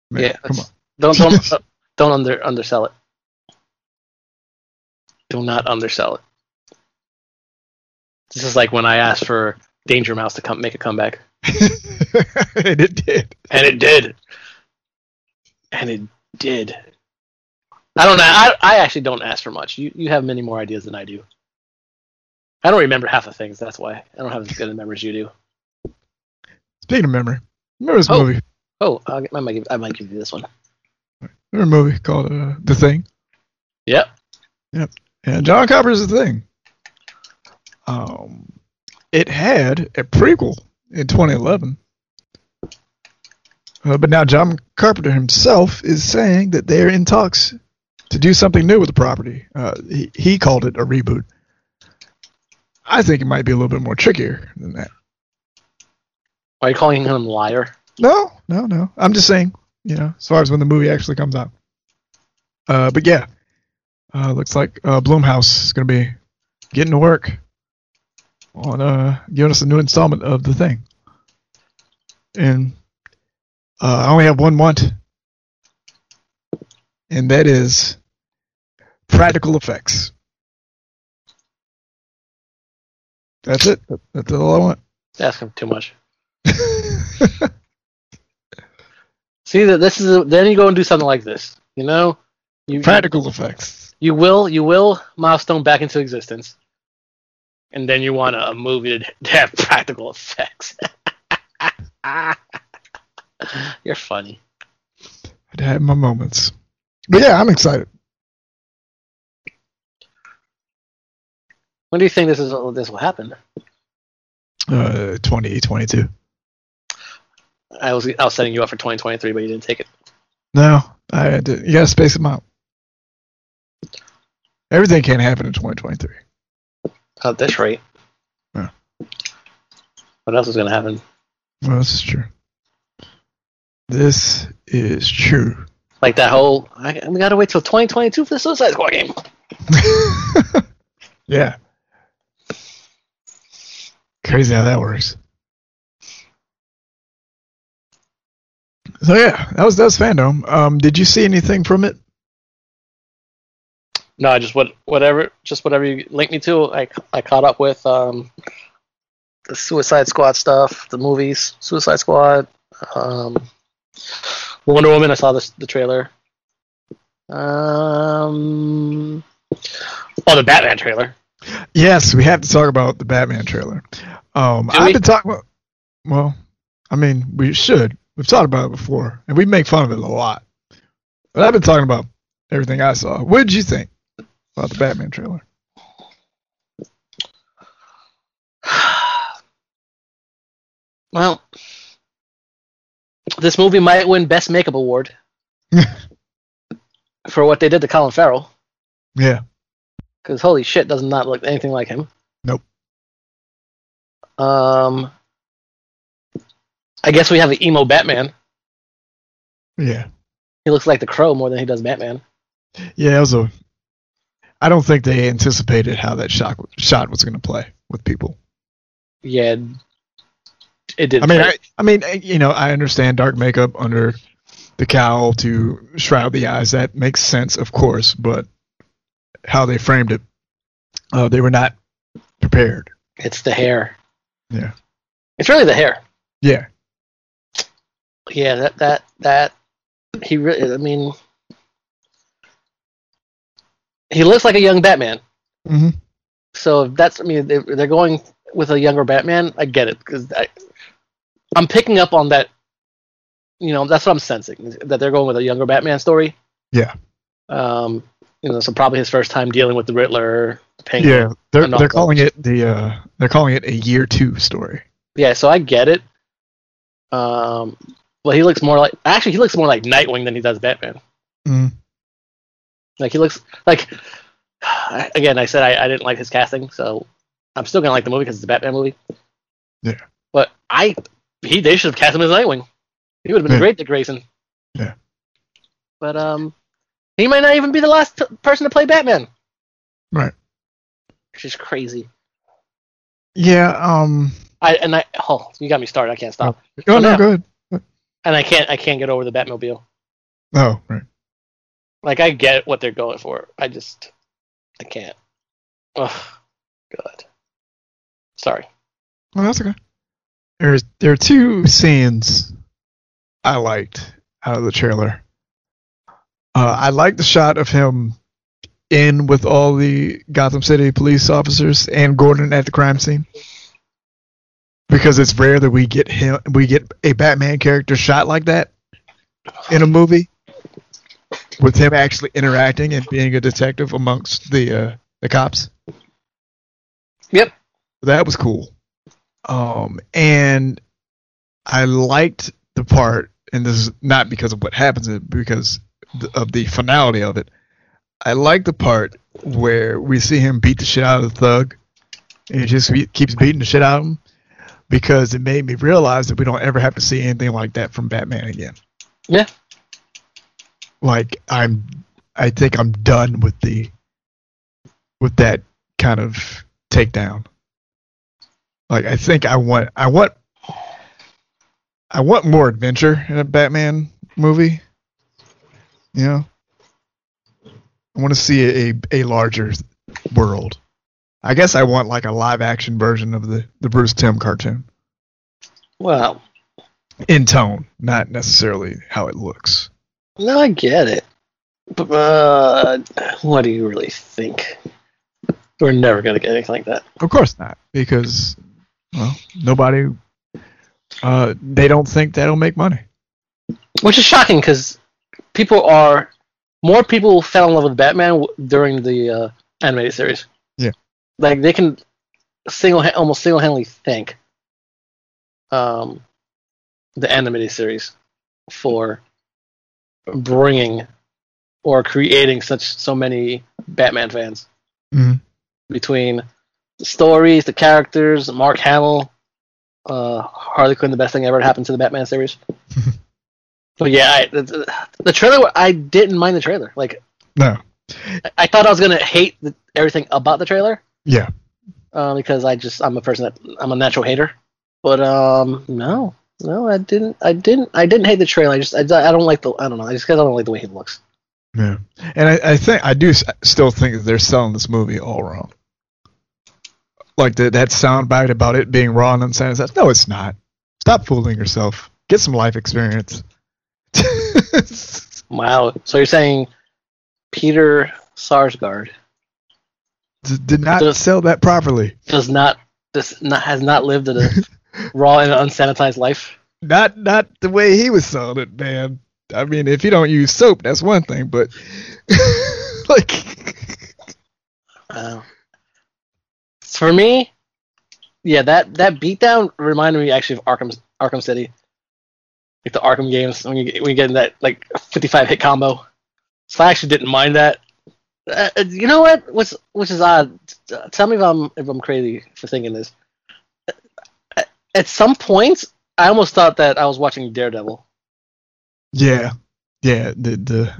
Man, Yeah, come on. Don't don't uh, *laughs* don't under undersell it. Do not undersell it. This is like when I asked for Danger Mouse to come make a comeback, *laughs* and it did. and it did. And it did. I don't know. I, I actually don't ask for much. You you have many more ideas than I do. I don't remember half the things. That's why I don't have as good a memory as you do. Speaking of memory, remember this Oh. movie? Oh, I'll might give I might give you this one. Remember a movie called uh, The Thing? Yep. Yeah, John Carpenter's The Thing. Um, it had a prequel in 2011. Uh, but now John Carpenter himself is saying that they're in talks to do something new with the property. Uh, he, he called it a reboot. I think it might be a little bit more trickier than that. Are you calling him a liar? No, no, no. I'm just saying, you know, as far as when the movie actually comes out. Uh, but yeah, uh, looks like uh, Blumhouse is going to be getting to work on uh, giving us a new installment of the thing. And uh, I only have one want, and that is practical effects. That's it. That's all I want. Ask him too much. See that this is a, then you go and do something like this. You know, you practical effects. you will you will milestone back into existence, and then you want a, a movie to, *laughs* have practical effects. *laughs* You're funny. I'd have my moments. But yeah, I'm excited. When do you think this is this will happen? Uh, 2022. I was I was setting you up for 2023, but you didn't take it. No, I to, you gotta space them out. Everything can't happen in 2023. At this rate. Yeah. What else is going to happen? Well, this is true. This is true. Like that whole, I, we gotta wait till 2022 for the Suicide Squad game. *laughs* yeah. Crazy how that works. So yeah, that was that was fandom. Um, did you see anything from it? No, I just what whatever, just whatever you link me to. I I caught up with um, the Suicide Squad stuff, the movies, Suicide Squad, um, Wonder Woman. I saw this the trailer. Um, oh, the Batman trailer. Yes, we have to talk about the Batman trailer. Um, I've been talking about. Well, I mean, we should. We've talked about it before, and we make fun of it a lot. But I've been talking about everything I saw. What did you think about the Batman trailer? *sighs* Well, this movie might win Best Makeup Award *laughs* for what they did to Colin Farrell. Yeah, Because holy shit, does not look anything like him. Nope. Um, I guess we have an emo Batman. yeah, He looks like the Crow more than he does Batman. yeah. It was a. I don't think they anticipated how that shot shot was going to play with people. Yeah, it did. I mean, I, I mean, you know, I understand dark makeup under the cowl to shroud the eyes. That makes sense, of course, but how they framed it, uh, they were not prepared. it's the hair. Yeah. It's really the hair. Yeah, Yeah, that that that he really. I mean, he looks like a young Batman. hmm So if that's, I mean, if they're going with a younger Batman. I get it because I'm picking up on that. You know, that's what I'm sensing that they're going with a younger Batman story. Yeah. Um, you know, so probably his first time dealing with the Riddler. the Penguin. yeah. They're they're calling it the uh, they're calling it a year two story. Yeah, so I get it. Um, well, he looks more like actually he looks more like Nightwing than he does Batman. Mm. Like he looks like *sighs* again. I said I, I didn't like his casting, so I'm still gonna like the movie because it's a Batman movie. Yeah. But I he they should have cast him as Nightwing. He would have been Yeah. great, Dick Grayson. Yeah. But um, he might not even be the last p- person to play Batman, Right. which is crazy. Yeah. Um. I and I oh you got me started. I can't stop. Oh So no, now- go ahead. And I can't I can't get over the Batmobile. Oh right. Like I get what they're going for. I just I can't. Ugh. God. Sorry. Well, that's okay. There's there are two scenes I liked out of the trailer. Uh, I like the shot of him in with all the Gotham City police officers and Gordon at the crime scene because it's rare that we get him we get a Batman character shot like that in a movie with him actually interacting and being a detective amongst the uh, the cops. Yep. That was cool. Um, and I liked the part, and this is not because of what happens, because of the finality of it. I like the part where we see him beat the shit out of the thug, and he just keeps beating the shit out of him, because it made me realize that we don't ever have to see anything like that from Batman again. Yeah. Like I'm, I think I'm done with the, with that kind of takedown. Like I think I want I want I want more adventure in a Batman movie. You know? I want to see a, a larger world. I guess I want like a live action version of the, the Bruce Timm cartoon. Well, In tone, not necessarily how it looks. no, I get it. But uh, what do you really think? We're never gonna get anything like that. Of course not, because well, nobody uh they don't think that'll make money. Which is shocking because people are more people fell in love with Batman w- during the uh, animated series. Like they can single almost single handedly thank um, the animated series for bringing or creating such so many Batman fans Mhm. between the stories, the characters, Mark Hamill, uh, Harley Quinn, the best thing ever happened to the Batman series. *laughs* But yeah, I, the, the trailer. I didn't mind the trailer. Like No. I, I thought I was gonna hate the, everything about the trailer Yeah. uh, because I just I'm a person that I'm a natural hater. But um, no, no, I didn't. I didn't. I didn't hate the trailer. I just I, I don't like the. I don't know. I just because I don't like the way he looks. Yeah. And I, I think I do still think that they're selling this movie all wrong. Like the, that soundbite about it being raw and unsanitized. No, it's not. Stop fooling yourself. Get some life experience. *laughs* Wow. So you're saying Peter Sarsgaard D- Did not Does- sell that properly. does not this not has not lived a *laughs* raw and unsanitized life. Not not the way he was selling it, man. I mean, if you don't use soap, that's one thing, but *laughs* like, Uh, for me, yeah, that that beatdown reminded me actually of Arkham Arkham City, like the Arkham games when you when you get in that like 55 hit combo. So I actually didn't mind that. Uh, uh, you know what? What's which is odd. Tell me if I'm if I'm crazy for thinking this. Uh, At some points, I almost thought that I was watching Daredevil. yeah, yeah, the the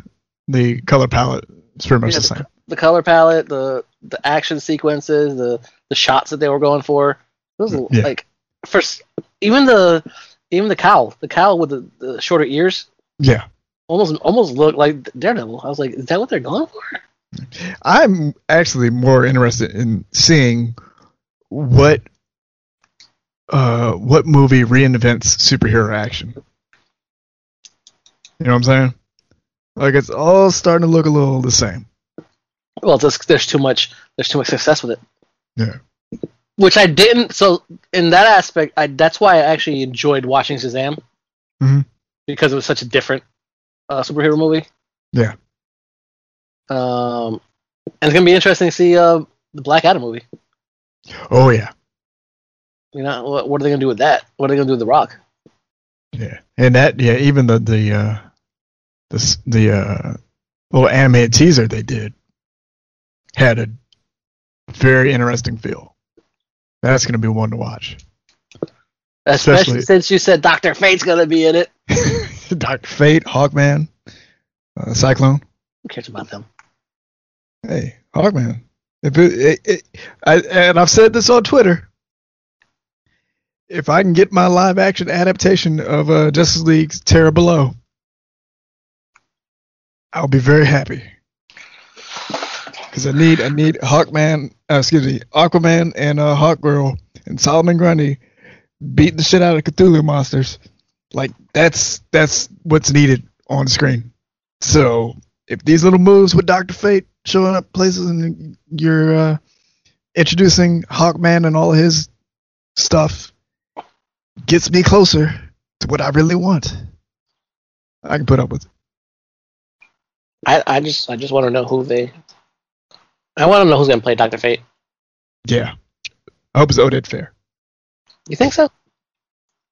the color palette is pretty much Yeah, the same. the color palette, the the action sequences, the the shots that they were going for. Those are, Yeah. like first even the even the cow, the cowl with the, the shorter ears, Yeah, almost almost looked like Daredevil. I was like, is that what they're going for? I'm actually more interested in seeing what uh what movie reinvents superhero action. You know what I'm saying? Like it's all starting to look a little the same. Well, just, there's too much there's too much success with it. Yeah. Which I didn't. So in that aspect, I that's why I actually enjoyed watching Shazam. Mhm. Because it was such a different uh, superhero movie. Yeah. Um, and it's gonna be interesting to see uh, the Black Adam movie. Oh yeah, You know, what, what are they gonna do with that? What are they gonna do with The Rock? yeah, and that yeah, even the the uh the the uh little animated teaser they did had a very interesting feel. That's gonna be one to watch. Especially, Especially- since you said Doctor Fate's gonna be in it. *laughs* Doctor Fate, Hawkman, uh, Cyclone. Who cares about them? Hey, Hawkman. If it, it, it, I, and I've said this on Twitter. If I can get my live action adaptation of uh, Justice League's Terra Below, I'll be very happy. Because I need I need Hawkman, uh, excuse me, Aquaman and uh, Hawkgirl and Solomon Grundy beating the shit out of Cthulhu monsters. Like that's that's what's needed on screen. So if these little moves with Doctor Fate showing up places and you're uh, introducing Hawkman and all his stuff gets me closer to what I really want, I can put up with it. I, I just I just want to know who they. I want to know who's gonna play Doctor Fate. Yeah, I hope it's Oded Fehr. You think so?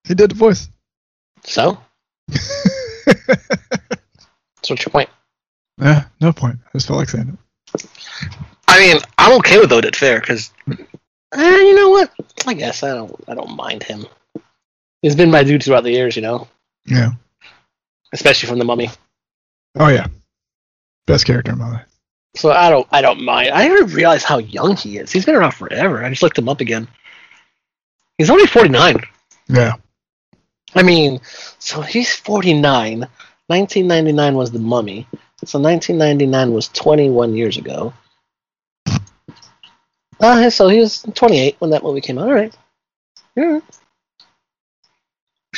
He did the voice. So, *laughs* so what's your point? yeah, no point. I just felt like saying it. I mean, I'm okay with Oded Fehr because, eh, you know what? I guess I don't I don't mind him. He's been my dude throughout the years, you know, Yeah. especially from the Mummy. Oh yeah. Best character in my life. So I don't I don't mind. I didn't realize how young he is. He's been around forever. I just looked him up again. He's only 49. Yeah. I mean, so he's 49. 1999 was the Mummy. So 1999 was 21 years ago. Uh, so he was 28 when that movie came out. All right. Yeah.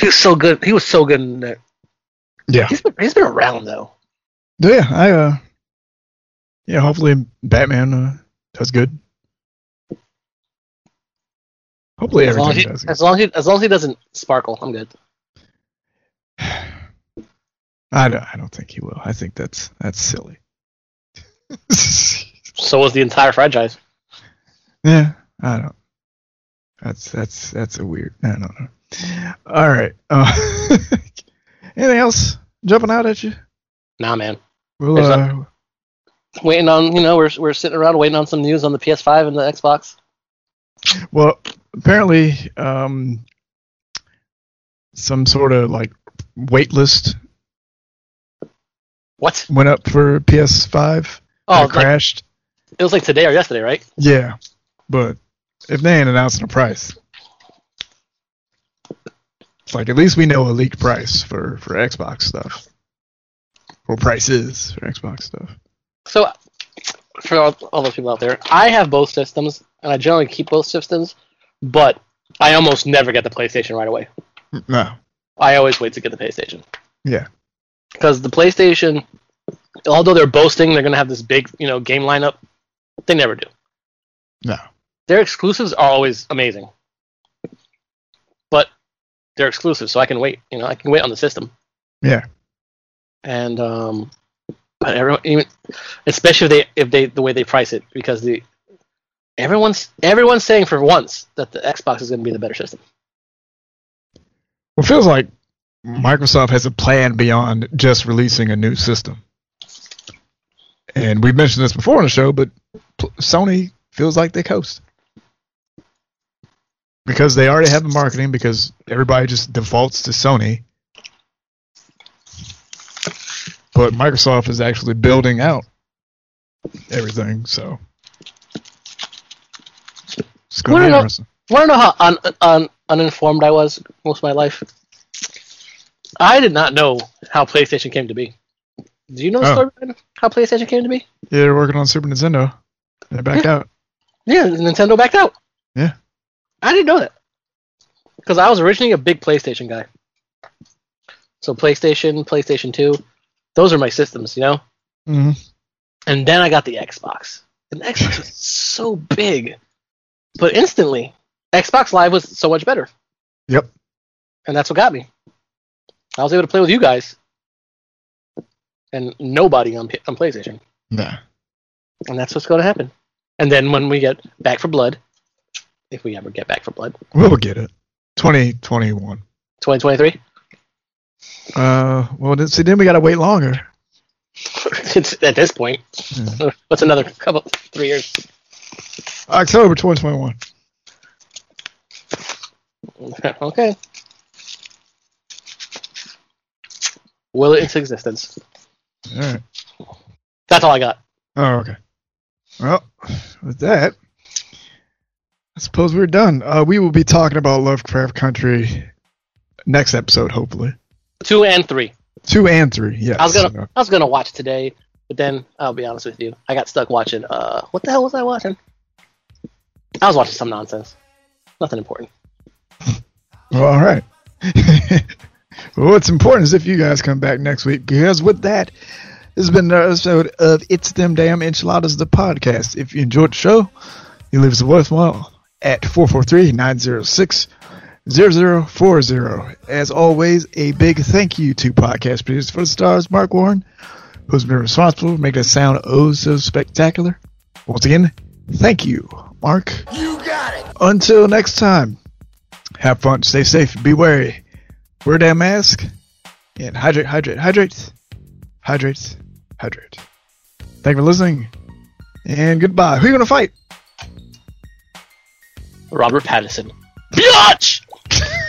He was so good. He was so good in that. Yeah. He's been, he's been around though. Yeah. I uh. Yeah. Hopefully Batman uh, does good. Hopefully As long as, he, does. good. as long as he, as long as he doesn't sparkle, I'm good. I don't. I don't think he will. I think that's that's silly. *laughs* So was the entire franchise. yeah. I don't. That's that's that's a weird. I don't know. All right. Uh, *laughs* anything else jumping out at you? Nah, man. We'll, uh, Waiting on you know we're we're sitting around waiting on some news on the PS5 and the Xbox. Well, apparently, um, some sort of like wait list What? went up for PS5. Oh, it it's like, crashed. it was like today or yesterday, right? Yeah, but if they ain't announcing a price, it's like at least we know a leaked price for for Xbox stuff, or prices for Xbox stuff. So, for all, all those people out there, I have both systems, and I generally keep both systems, but I almost never get the PlayStation right away. No, I always wait to get the PlayStation. yeah, Because the PlayStation, although they're boasting they're going to have this big, you know, game lineup, they never do. no, Their exclusives are always amazing. But they're exclusive, so I can wait. You know, I can wait on the system. yeah, and um, but everyone, even especially if they if they the way they price it, because the everyone's everyone's saying for once that the Xbox is going to be the better system. Well, it feels like Microsoft has a plan beyond just releasing a new system. And we mentioned this before on the show, but Sony feels like they coast. Because they already have the marketing, because everybody just defaults to Sony. But Microsoft is actually building out everything, so. It's going to be know- interesting. Want to know how un, un, uninformed I was most of my life? I did not know how PlayStation came to be. Do you know the Oh. story behind how PlayStation came to be? Yeah, they're working on Super Nintendo. They backed out. Yeah, Nintendo backed out. Yeah. I didn't know that. Because I was originally a big PlayStation guy. So PlayStation, PlayStation 2, those are my systems, you know? hmm And then I got the Xbox. And the Xbox *laughs* was so big. But instantly, Xbox Live was so much better. Yep. And that's what got me. I was able to play with you guys. And nobody on, on PlayStation. Nah. And that's what's going to happen. And then when we get Back 4 Blood, if we ever get Back 4 Blood, We'll get it. 2021. 2023, Uh, well, then, see, then we gotta wait longer. *laughs* at this point, Yeah. *laughs* what's another couple, three years? October 2021. *laughs* okay. Will it into existence? All right. That's all I got. Oh, okay. Well, with that, I suppose we're done. Uh, we will be talking about Lovecraft Country next episode, hopefully. Two and three. Two and three. Yes. I was gonna, I was gonna watch today, but then I'll be honest with you, I got stuck watching. Uh, what the hell was I watching? I was watching some nonsense. Nothing important. *laughs* Well, all right. *laughs* well, what's important is if you guys come back next week, because with that, this has been another episode of It's Them Damn Enchiladas, the podcast. If you enjoyed the show, you leave us a voicemail at 443-906-0040. As always, a big thank you to podcast producers for the stars, Mark Warren, who's been responsible for making us sound oh so spectacular. Once again, thank you, Mark. You got it. Until next time, have fun, stay safe, be wary, wear damn mask, and hydrate, hydrate, hydrate, hydrate, hydrate. Thank you for listening, and goodbye. Who are you going to fight? Robert Pattinson. Biatch! *laughs*